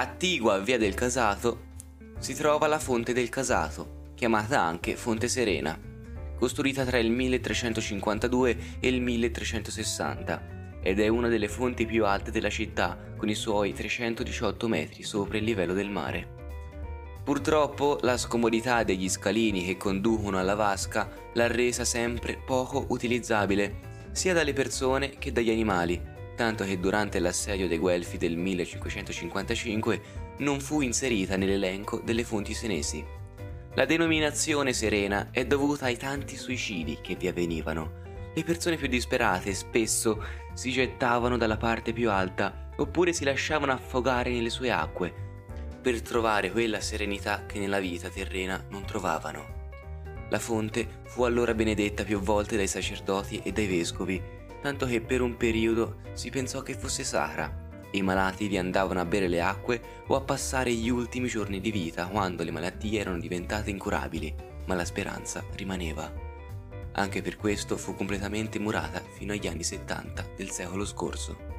attigua Via del Casato si trova la Fonte del Casato, chiamata anche Fonte Serena, costruita tra il 1352 e il 1360 ed è una delle fonti più alte della città con i suoi 318 metri sopra il livello del mare. Purtroppo la scomodità degli scalini che conducono alla vasca l'ha resa sempre poco utilizzabile sia dalle persone che dagli animali, tanto che durante l'assedio dei Guelfi del 1555 non fu inserita nell'elenco delle fonti senesi. La denominazione serena è dovuta ai tanti suicidi che vi avvenivano. Le persone più disperate spesso si gettavano dalla parte più alta oppure si lasciavano affogare nelle sue acque per trovare quella serenità che nella vita terrena non trovavano. La fonte fu allora benedetta più volte dai sacerdoti e dai vescovi, tanto che per un periodo si pensò che fosse sacra i malati vi andavano a bere le acque o a passare gli ultimi giorni di vita quando le malattie erano diventate incurabili, ma la speranza rimaneva. Anche per questo fu completamente murata fino agli anni 70 del secolo scorso.